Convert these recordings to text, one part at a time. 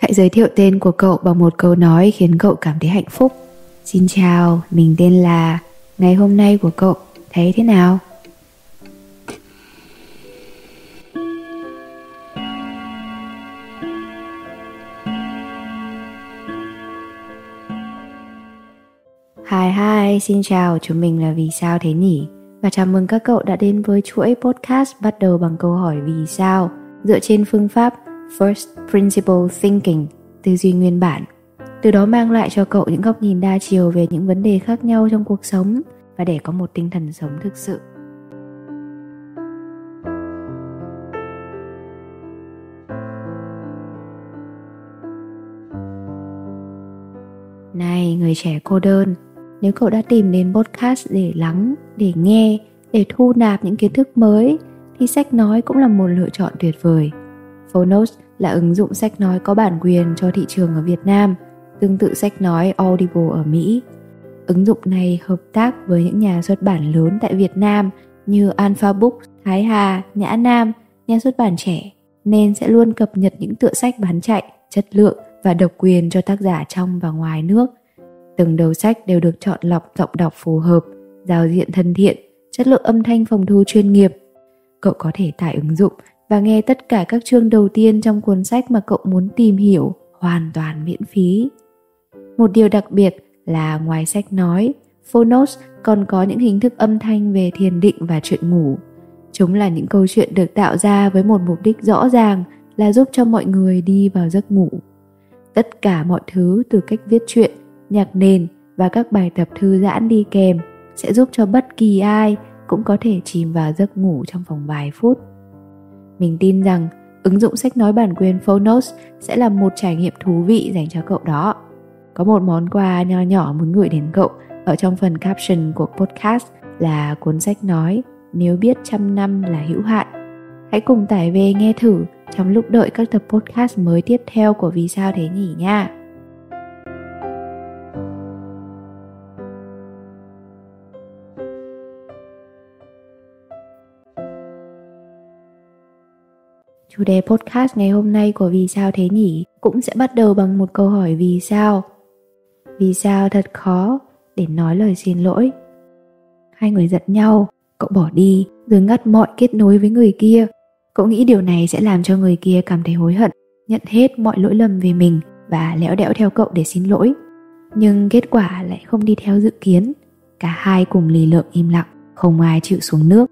Hãy giới thiệu tên của cậu bằng một câu nói khiến cậu cảm thấy hạnh phúc. Xin chào, mình tên là... Ngày hôm nay của cậu thấy thế nào? Hi hi, xin chào, chúng mình là Vì Sao Thế Nhỉ? Và chào mừng các cậu đã đến với chuỗi podcast bắt đầu bằng câu hỏi vì sao dựa trên phương pháp First Principle Thinking, tư duy nguyên bản. Từ đó mang lại cho cậu những góc nhìn đa chiều về những vấn đề khác nhau trong cuộc sống và để có một tinh thần sống thực sự. Này người trẻ cô đơn, nếu cậu đã tìm đến podcast để lắng, để nghe, để thu nạp những kiến thức mới thì sách nói cũng là một lựa chọn tuyệt vời. Phonos là ứng dụng sách nói có bản quyền cho thị trường ở Việt Nam, tương tự sách nói Audible ở Mỹ. Ứng dụng này hợp tác với những nhà xuất bản lớn tại Việt Nam như Alpha Books, Thái Hà, Nhã Nam, nhà xuất bản trẻ, nên sẽ luôn cập nhật những tựa sách bán chạy, chất lượng và độc quyền cho tác giả trong và ngoài nước. Từng đầu sách đều được chọn lọc giọng đọc phù hợp, giao diện thân thiện, chất lượng âm thanh phòng thu chuyên nghiệp. Cậu có thể tải ứng dụng và nghe tất cả các chương đầu tiên trong cuốn sách mà cậu muốn tìm hiểu hoàn toàn miễn phí. Một điều đặc biệt là ngoài sách nói, Phonos còn có những hình thức âm thanh về thiền định và chuyện ngủ. Chúng là những câu chuyện được tạo ra với một mục đích rõ ràng là giúp cho mọi người đi vào giấc ngủ. Tất cả mọi thứ từ cách viết truyện, nhạc nền và các bài tập thư giãn đi kèm sẽ giúp cho bất kỳ ai cũng có thể chìm vào giấc ngủ trong vòng vài phút. Mình tin rằng ứng dụng sách nói bản quyền Phonos sẽ là một trải nghiệm thú vị dành cho cậu đó. Có một món quà nho nhỏ muốn gửi đến cậu ở trong phần caption của podcast là cuốn sách nói, Nếu biết trăm năm là hữu hạn. Hãy cùng tải về nghe thử trong lúc đợi các tập podcast mới tiếp theo của Vì sao thế nhỉ nha. Chủ đề podcast ngày hôm nay của Vì sao thế nhỉ cũng sẽ bắt đầu bằng một câu hỏi vì sao. Vì sao thật khó để nói lời xin lỗi. Hai người giận nhau, cậu bỏ đi rồi ngắt mọi kết nối với người kia. Cậu nghĩ điều này sẽ làm cho người kia cảm thấy hối hận, nhận hết mọi lỗi lầm về mình và lẽo đẽo theo cậu để xin lỗi. Nhưng kết quả lại không đi theo dự kiến. Cả hai cùng lì lợm im lặng, không ai chịu xuống nước.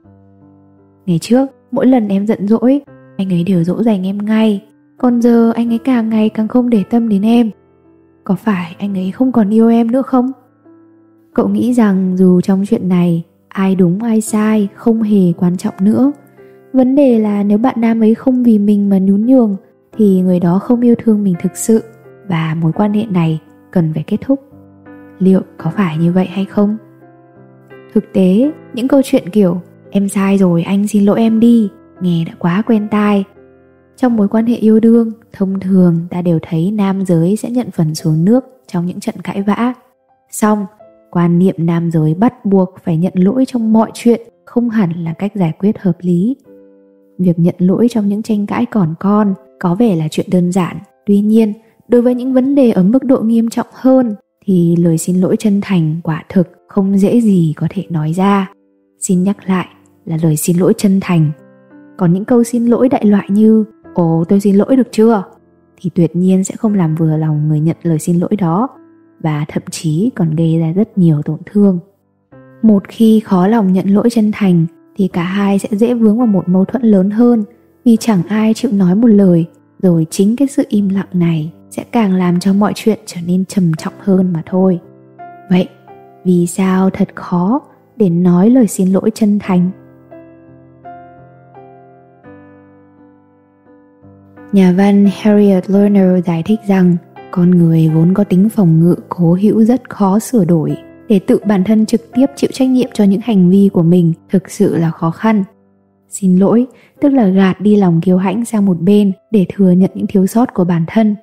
Ngày trước, mỗi lần em giận dỗi, anh ấy đều dỗ dành em ngay. Còn giờ anh ấy càng ngày càng không để tâm đến em. Có phải anh ấy không còn yêu em nữa không? Cậu nghĩ rằng dù trong chuyện này, ai đúng ai sai không hề quan trọng nữa. Vấn đề là nếu bạn nam ấy không vì mình mà nhún nhường, thì người đó không yêu thương mình thực sự. Và mối quan hệ này cần phải kết thúc. Liệu có phải như vậy hay không? Thực tế, những câu chuyện kiểu, em sai rồi, anh xin lỗi em đi nghe đã quá quen tai. Trong mối quan hệ yêu đương, thông thường ta đều thấy nam giới sẽ nhận phần xuống nước trong những trận cãi vã. Xong, quan niệm nam giới bắt buộc phải nhận lỗi trong mọi chuyện không hẳn là cách giải quyết hợp lý. Việc nhận lỗi trong những tranh cãi còn con có vẻ là chuyện đơn giản. Tuy nhiên, đối với những vấn đề ở mức độ nghiêm trọng hơn thì lời xin lỗi chân thành quả thực không dễ gì có thể nói ra. Xin nhắc lại là lời xin lỗi chân thành còn những câu xin lỗi đại loại như, ồ, tôi xin lỗi được chưa? thì tuyệt nhiên sẽ không làm vừa lòng người nhận lời xin lỗi đó và thậm chí còn gây ra rất nhiều tổn thương. Một khi khó lòng nhận lỗi chân thành thì cả hai sẽ dễ vướng vào một mâu thuẫn lớn hơn vì chẳng ai chịu nói một lời, rồi chính cái sự im lặng này sẽ càng làm cho mọi chuyện trở nên trầm trọng hơn mà thôi. Vậy vì sao thật khó để nói lời xin lỗi chân thành? Nhà văn Harriet Lerner giải thích rằng, con người vốn có tính phòng ngự cố hữu rất khó sửa đổi. Để tự bản thân trực tiếp chịu trách nhiệm cho những hành vi của mình thực sự là khó khăn. Xin lỗi, tức là gạt đi lòng kiêu hãnh sang một bên để thừa nhận những thiếu sót của bản thân.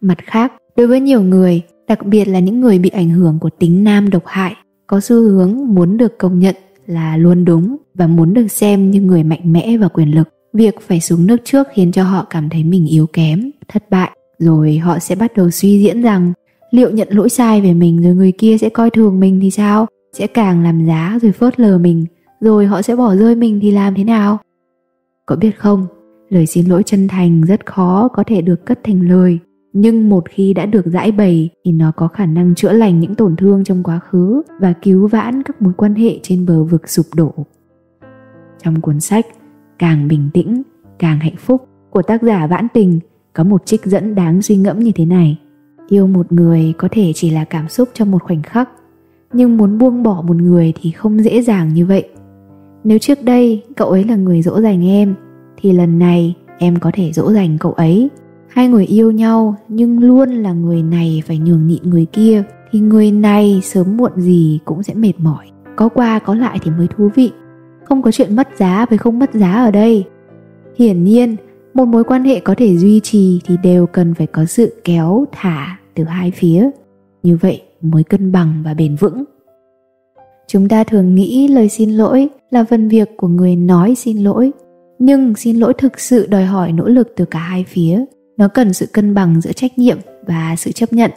Mặt khác, đối với nhiều người, đặc biệt là những người bị ảnh hưởng của tính nam độc hại, có xu hướng muốn được công nhận là luôn đúng và muốn được xem như người mạnh mẽ và quyền lực. Việc phải xuống nước trước khiến cho họ cảm thấy mình yếu kém, thất bại rồi họ sẽ bắt đầu suy diễn rằng liệu nhận lỗi sai về mình rồi người kia sẽ coi thường mình thì sao? Sẽ càng làm giá rồi phớt lờ mình rồi họ sẽ bỏ rơi mình thì làm thế nào? Có biết không lời xin lỗi chân thành rất khó có thể được cất thành lời. Nhưng một khi đã được giải bày thì nó có khả năng chữa lành những tổn thương trong quá khứ và cứu vãn các mối quan hệ trên bờ vực sụp đổ. Trong cuốn sách càng bình tĩnh, càng hạnh phúc. Của tác giả vãn tình có một trích dẫn đáng suy ngẫm như thế này. Yêu một người có thể chỉ là cảm xúc trong một khoảnh khắc, nhưng muốn buông bỏ một người thì không dễ dàng như vậy. Nếu trước đây cậu ấy là người dỗ dành em, thì lần này em có thể dỗ dành cậu ấy. Hai người yêu nhau nhưng luôn là người này phải nhường nhịn người kia, thì người này sớm muộn gì cũng sẽ mệt mỏi. Có qua có lại thì mới thú vị không có chuyện mất giá với không mất giá ở đây. Hiển nhiên, một mối quan hệ có thể duy trì thì đều cần phải có sự kéo thả từ hai phía. Như vậy mới cân bằng và bền vững. Chúng ta thường nghĩ lời xin lỗi là phần việc của người nói xin lỗi, nhưng xin lỗi thực sự đòi hỏi nỗ lực từ cả hai phía. Nó cần sự cân bằng giữa trách nhiệm và sự chấp nhận.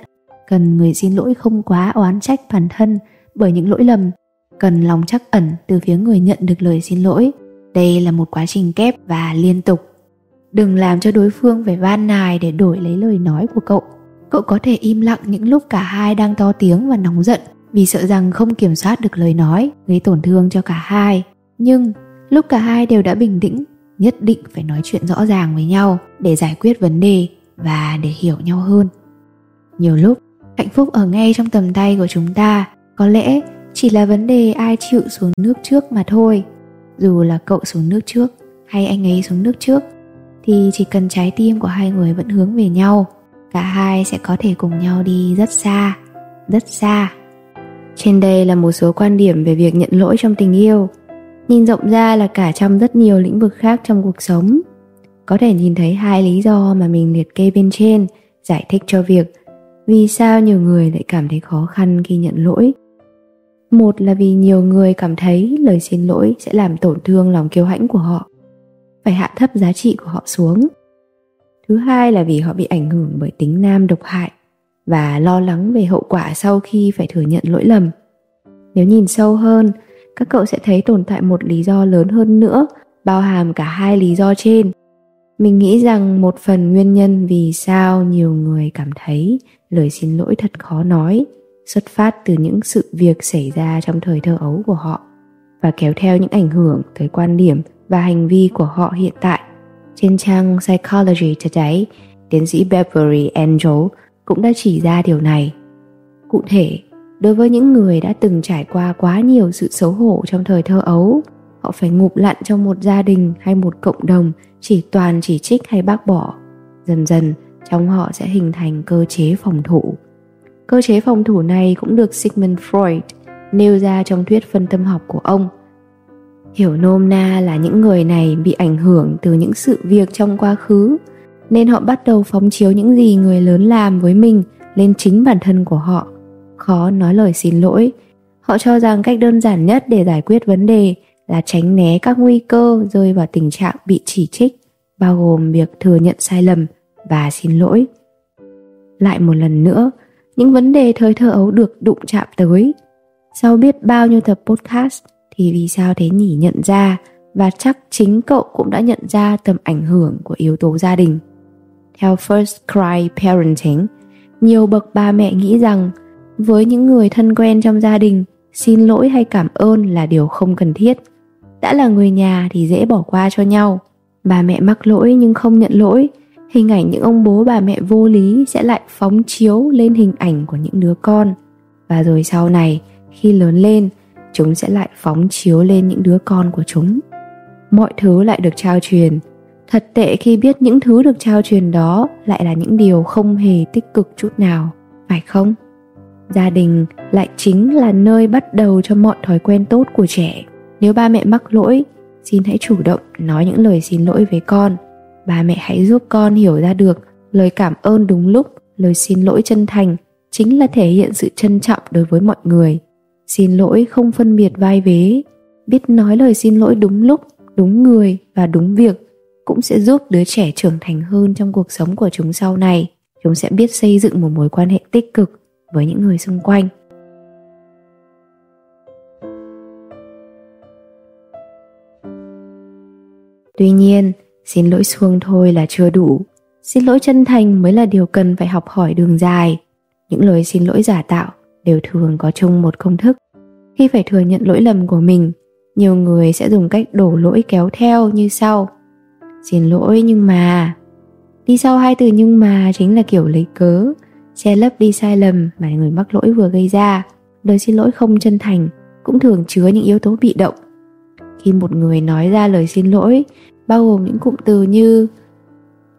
Cần người xin lỗi không quá oán trách bản thân bởi những lỗi lầm cần lòng chắc ẩn từ phía người nhận được lời xin lỗi. Đây là một quá trình kép và liên tục. Đừng làm cho đối phương phải van nài để đổi lấy lời nói của cậu. Cậu có thể im lặng những lúc cả hai đang to tiếng và nóng giận vì sợ rằng không kiểm soát được lời nói, gây tổn thương cho cả hai. Nhưng lúc cả hai đều đã bình tĩnh, nhất định phải nói chuyện rõ ràng với nhau để giải quyết vấn đề và để hiểu nhau hơn. Nhiều lúc, hạnh phúc ở ngay trong tầm tay của chúng ta, có lẽ chỉ là vấn đề ai chịu xuống nước trước mà thôi. Dù là cậu xuống nước trước hay anh ấy xuống nước trước, thì chỉ cần trái tim của hai người vẫn hướng về nhau, cả hai sẽ có thể cùng nhau đi rất xa rất xa. Trên đây là một số quan điểm về việc nhận lỗi trong tình yêu. Nhìn rộng ra là cả trong rất nhiều lĩnh vực khác trong cuộc sống. Có thể nhìn thấy hai lý do mà mình liệt kê bên trên, giải thích cho việc vì sao nhiều người lại cảm thấy khó khăn khi nhận lỗi một là vì nhiều người cảm thấy lời xin lỗi sẽ làm tổn thương lòng kiêu hãnh của họ, phải hạ thấp giá trị của họ xuống. Thứ hai là vì họ bị ảnh hưởng bởi tính nam độc hại và lo lắng về hậu quả sau khi phải thừa nhận lỗi lầm. Nếu nhìn sâu hơn, các cậu sẽ thấy tồn tại một lý do lớn hơn nữa, bao hàm cả hai lý do trên. Mình nghĩ rằng một phần nguyên nhân vì sao nhiều người cảm thấy lời xin lỗi thật khó nói xuất phát từ những sự việc xảy ra trong thời thơ ấu của họ và kéo theo những ảnh hưởng tới quan điểm và hành vi của họ hiện tại. Trên trang Psychology Today, tiến sĩ Beverly Angel cũng đã chỉ ra điều này. Cụ thể, đối với những người đã từng trải qua quá nhiều sự xấu hổ trong thời thơ ấu, họ phải ngụp lặn trong một gia đình hay một cộng đồng chỉ toàn chỉ trích hay bác bỏ. Dần dần, trong họ sẽ hình thành cơ chế phòng thủ. Cơ chế phòng thủ này cũng được Sigmund Freud nêu ra trong thuyết phân tâm học của ông – hiểu nôm na là những người này bị ảnh hưởng từ những sự việc trong quá khứ, nên họ bắt đầu phóng chiếu những gì người lớn làm với mình lên chính bản thân của họ. Khó nói lời xin lỗi. Họ cho rằng cách đơn giản nhất để giải quyết vấn đề là tránh né các nguy cơ rơi vào tình trạng bị chỉ trích, bao gồm việc thừa nhận sai lầm và xin lỗi. Lại một lần nữa những vấn đề thời thơ ấu được đụng chạm tới sau biết bao nhiêu tập podcast thì vì sao thế nhỉ nhận ra và chắc chính cậu cũng đã nhận ra tầm ảnh hưởng của yếu tố gia đình. Theo First Cry Parenting, nhiều bậc ba mẹ nghĩ rằng với những người thân quen trong gia đình, xin lỗi hay cảm ơn là điều không cần thiết. Đã là người nhà thì dễ bỏ qua cho nhau. Bà mẹ mắc lỗi nhưng không nhận lỗi, hình ảnh những ông bố bà mẹ vô lý sẽ lại phóng chiếu lên hình ảnh của những đứa con. Và rồi sau này, khi lớn lên, chúng sẽ lại phóng chiếu lên những đứa con của chúng. Mọi thứ lại được trao truyền. Thật tệ khi biết những thứ được trao truyền đó lại là những điều không hề tích cực chút nào phải không? Gia đình lại chính là nơi bắt đầu cho mọi thói quen tốt của trẻ. Nếu ba mẹ mắc lỗi xin hãy chủ động nói những lời xin lỗi với con ba mẹ hãy giúp con hiểu ra được, lời cảm ơn đúng lúc, lời xin lỗi chân thành chính là thể hiện sự trân trọng đối với mọi người. Xin lỗi không phân biệt vai vế, biết nói lời xin lỗi đúng lúc, đúng người và đúng việc cũng sẽ giúp đứa trẻ trưởng thành hơn trong cuộc sống của chúng sau này. Chúng sẽ biết xây dựng một mối quan hệ tích cực với những người xung quanh. Tuy nhiên xin lỗi xuông thôi là chưa đủ. Xin lỗi chân thành mới là điều cần phải học hỏi đường dài. Những lời xin lỗi giả tạo đều thường có chung một công thức. Khi phải thừa nhận lỗi lầm của mình, nhiều người sẽ dùng cách đổ lỗi kéo theo như sau. Xin lỗi nhưng mà. Đi sau hai từ nhưng mà chính là kiểu lấy cớ, che lấp đi sai lầm mà người mắc lỗi vừa gây ra. Lời xin lỗi không chân thành cũng thường chứa những yếu tố bị động. Khi một người nói ra lời xin lỗi bao gồm những cụm từ như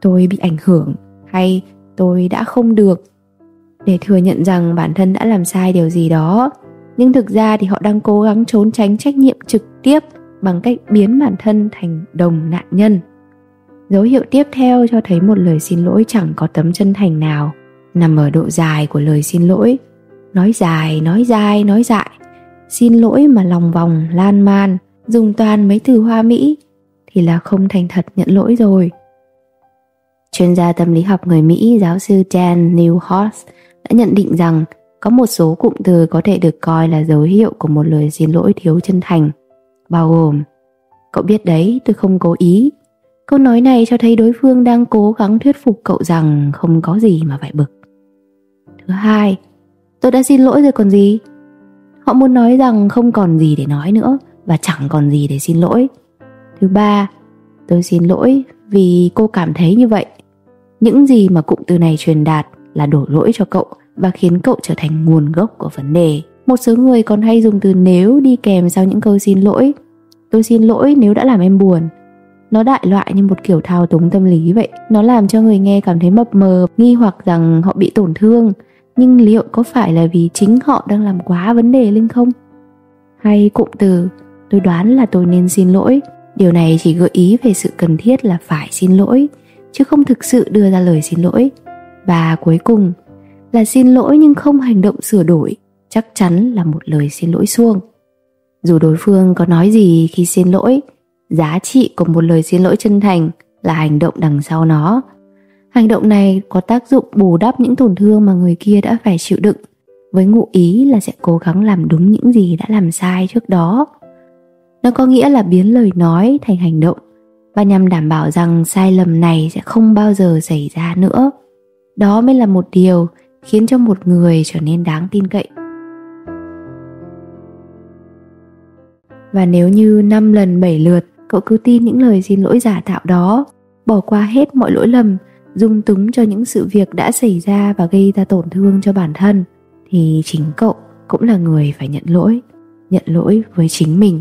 tôi bị ảnh hưởng hay tôi đã không được để thừa nhận rằng bản thân đã làm sai điều gì đó. Nhưng thực ra thì họ đang cố gắng trốn tránh trách nhiệm trực tiếp bằng cách biến bản thân thành đồng nạn nhân. Dấu hiệu tiếp theo cho thấy một lời xin lỗi chẳng có tấm chân thành nào nằm ở độ dài của lời xin lỗi. Nói dài nói dài, nói dại. Xin lỗi mà lòng vòng lan man, dùng toàn mấy từ hoa mỹ thì là không thành thật nhận lỗi rồi. Chuyên gia tâm lý học người mỹ, giáo sư dan newhouse, đã nhận định rằng có một số cụm từ có thể được coi là dấu hiệu của một lời xin lỗi thiếu chân thành, bao gồm, cậu biết đấy, tôi không cố ý. Câu nói này cho thấy đối phương đang cố gắng thuyết phục cậu rằng không có gì mà phải bực. Thứ hai, tôi đã xin lỗi rồi còn gì? Họ muốn nói rằng không còn gì để nói nữa và chẳng còn gì để xin lỗi thứ ba, tôi xin lỗi vì cô cảm thấy như vậy. Những gì mà cụm từ này truyền đạt là đổ lỗi cho cậu và khiến cậu trở thành nguồn gốc của vấn đề. Một số người còn hay dùng từ nếu đi kèm sau những câu xin lỗi. Tôi xin lỗi nếu đã làm em buồn. Nó đại loại như một kiểu thao túng tâm lý vậy. Nó làm cho người nghe cảm thấy mập mờ, nghi hoặc rằng họ bị tổn thương. Nhưng liệu có phải là vì chính họ đang làm quá vấn đề lên không? Hay cụm từ, tôi đoán là tôi nên xin lỗi điều này chỉ gợi ý về sự cần thiết là phải xin lỗi, chứ không thực sự đưa ra lời xin lỗi. Và cuối cùng, là xin lỗi nhưng không hành động sửa đổi, chắc chắn là một lời xin lỗi suông. Dù đối phương có nói gì khi xin lỗi, giá trị của một lời xin lỗi chân thành là hành động đằng sau nó. Hành động này có tác dụng bù đắp những tổn thương mà người kia đã phải chịu đựng, với ngụ ý là sẽ cố gắng làm đúng những gì đã làm sai trước đó nó có nghĩa là biến lời nói thành hành động. Và nhằm đảm bảo rằng sai lầm này sẽ không bao giờ xảy ra nữa. Đó mới là một điều khiến cho một người trở nên đáng tin cậy. Và nếu như năm lần bảy lượt cậu cứ tin những lời xin lỗi giả tạo đó, bỏ qua hết mọi lỗi lầm, dung túng cho những sự việc đã xảy ra và gây ra tổn thương cho bản thân, thì chính cậu cũng là người phải nhận lỗi nhận lỗi với chính mình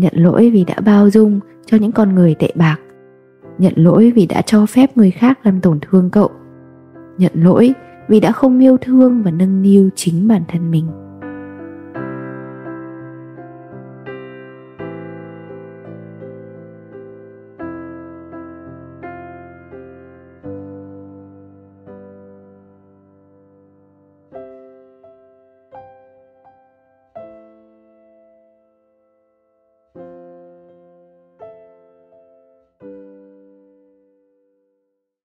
nhận lỗi vì đã bao dung cho những con người tệ bạc. Nhận lỗi vì đã cho phép người khác làm tổn thương cậu. Nhận lỗi vì đã không yêu thương và nâng niu chính bản thân mình.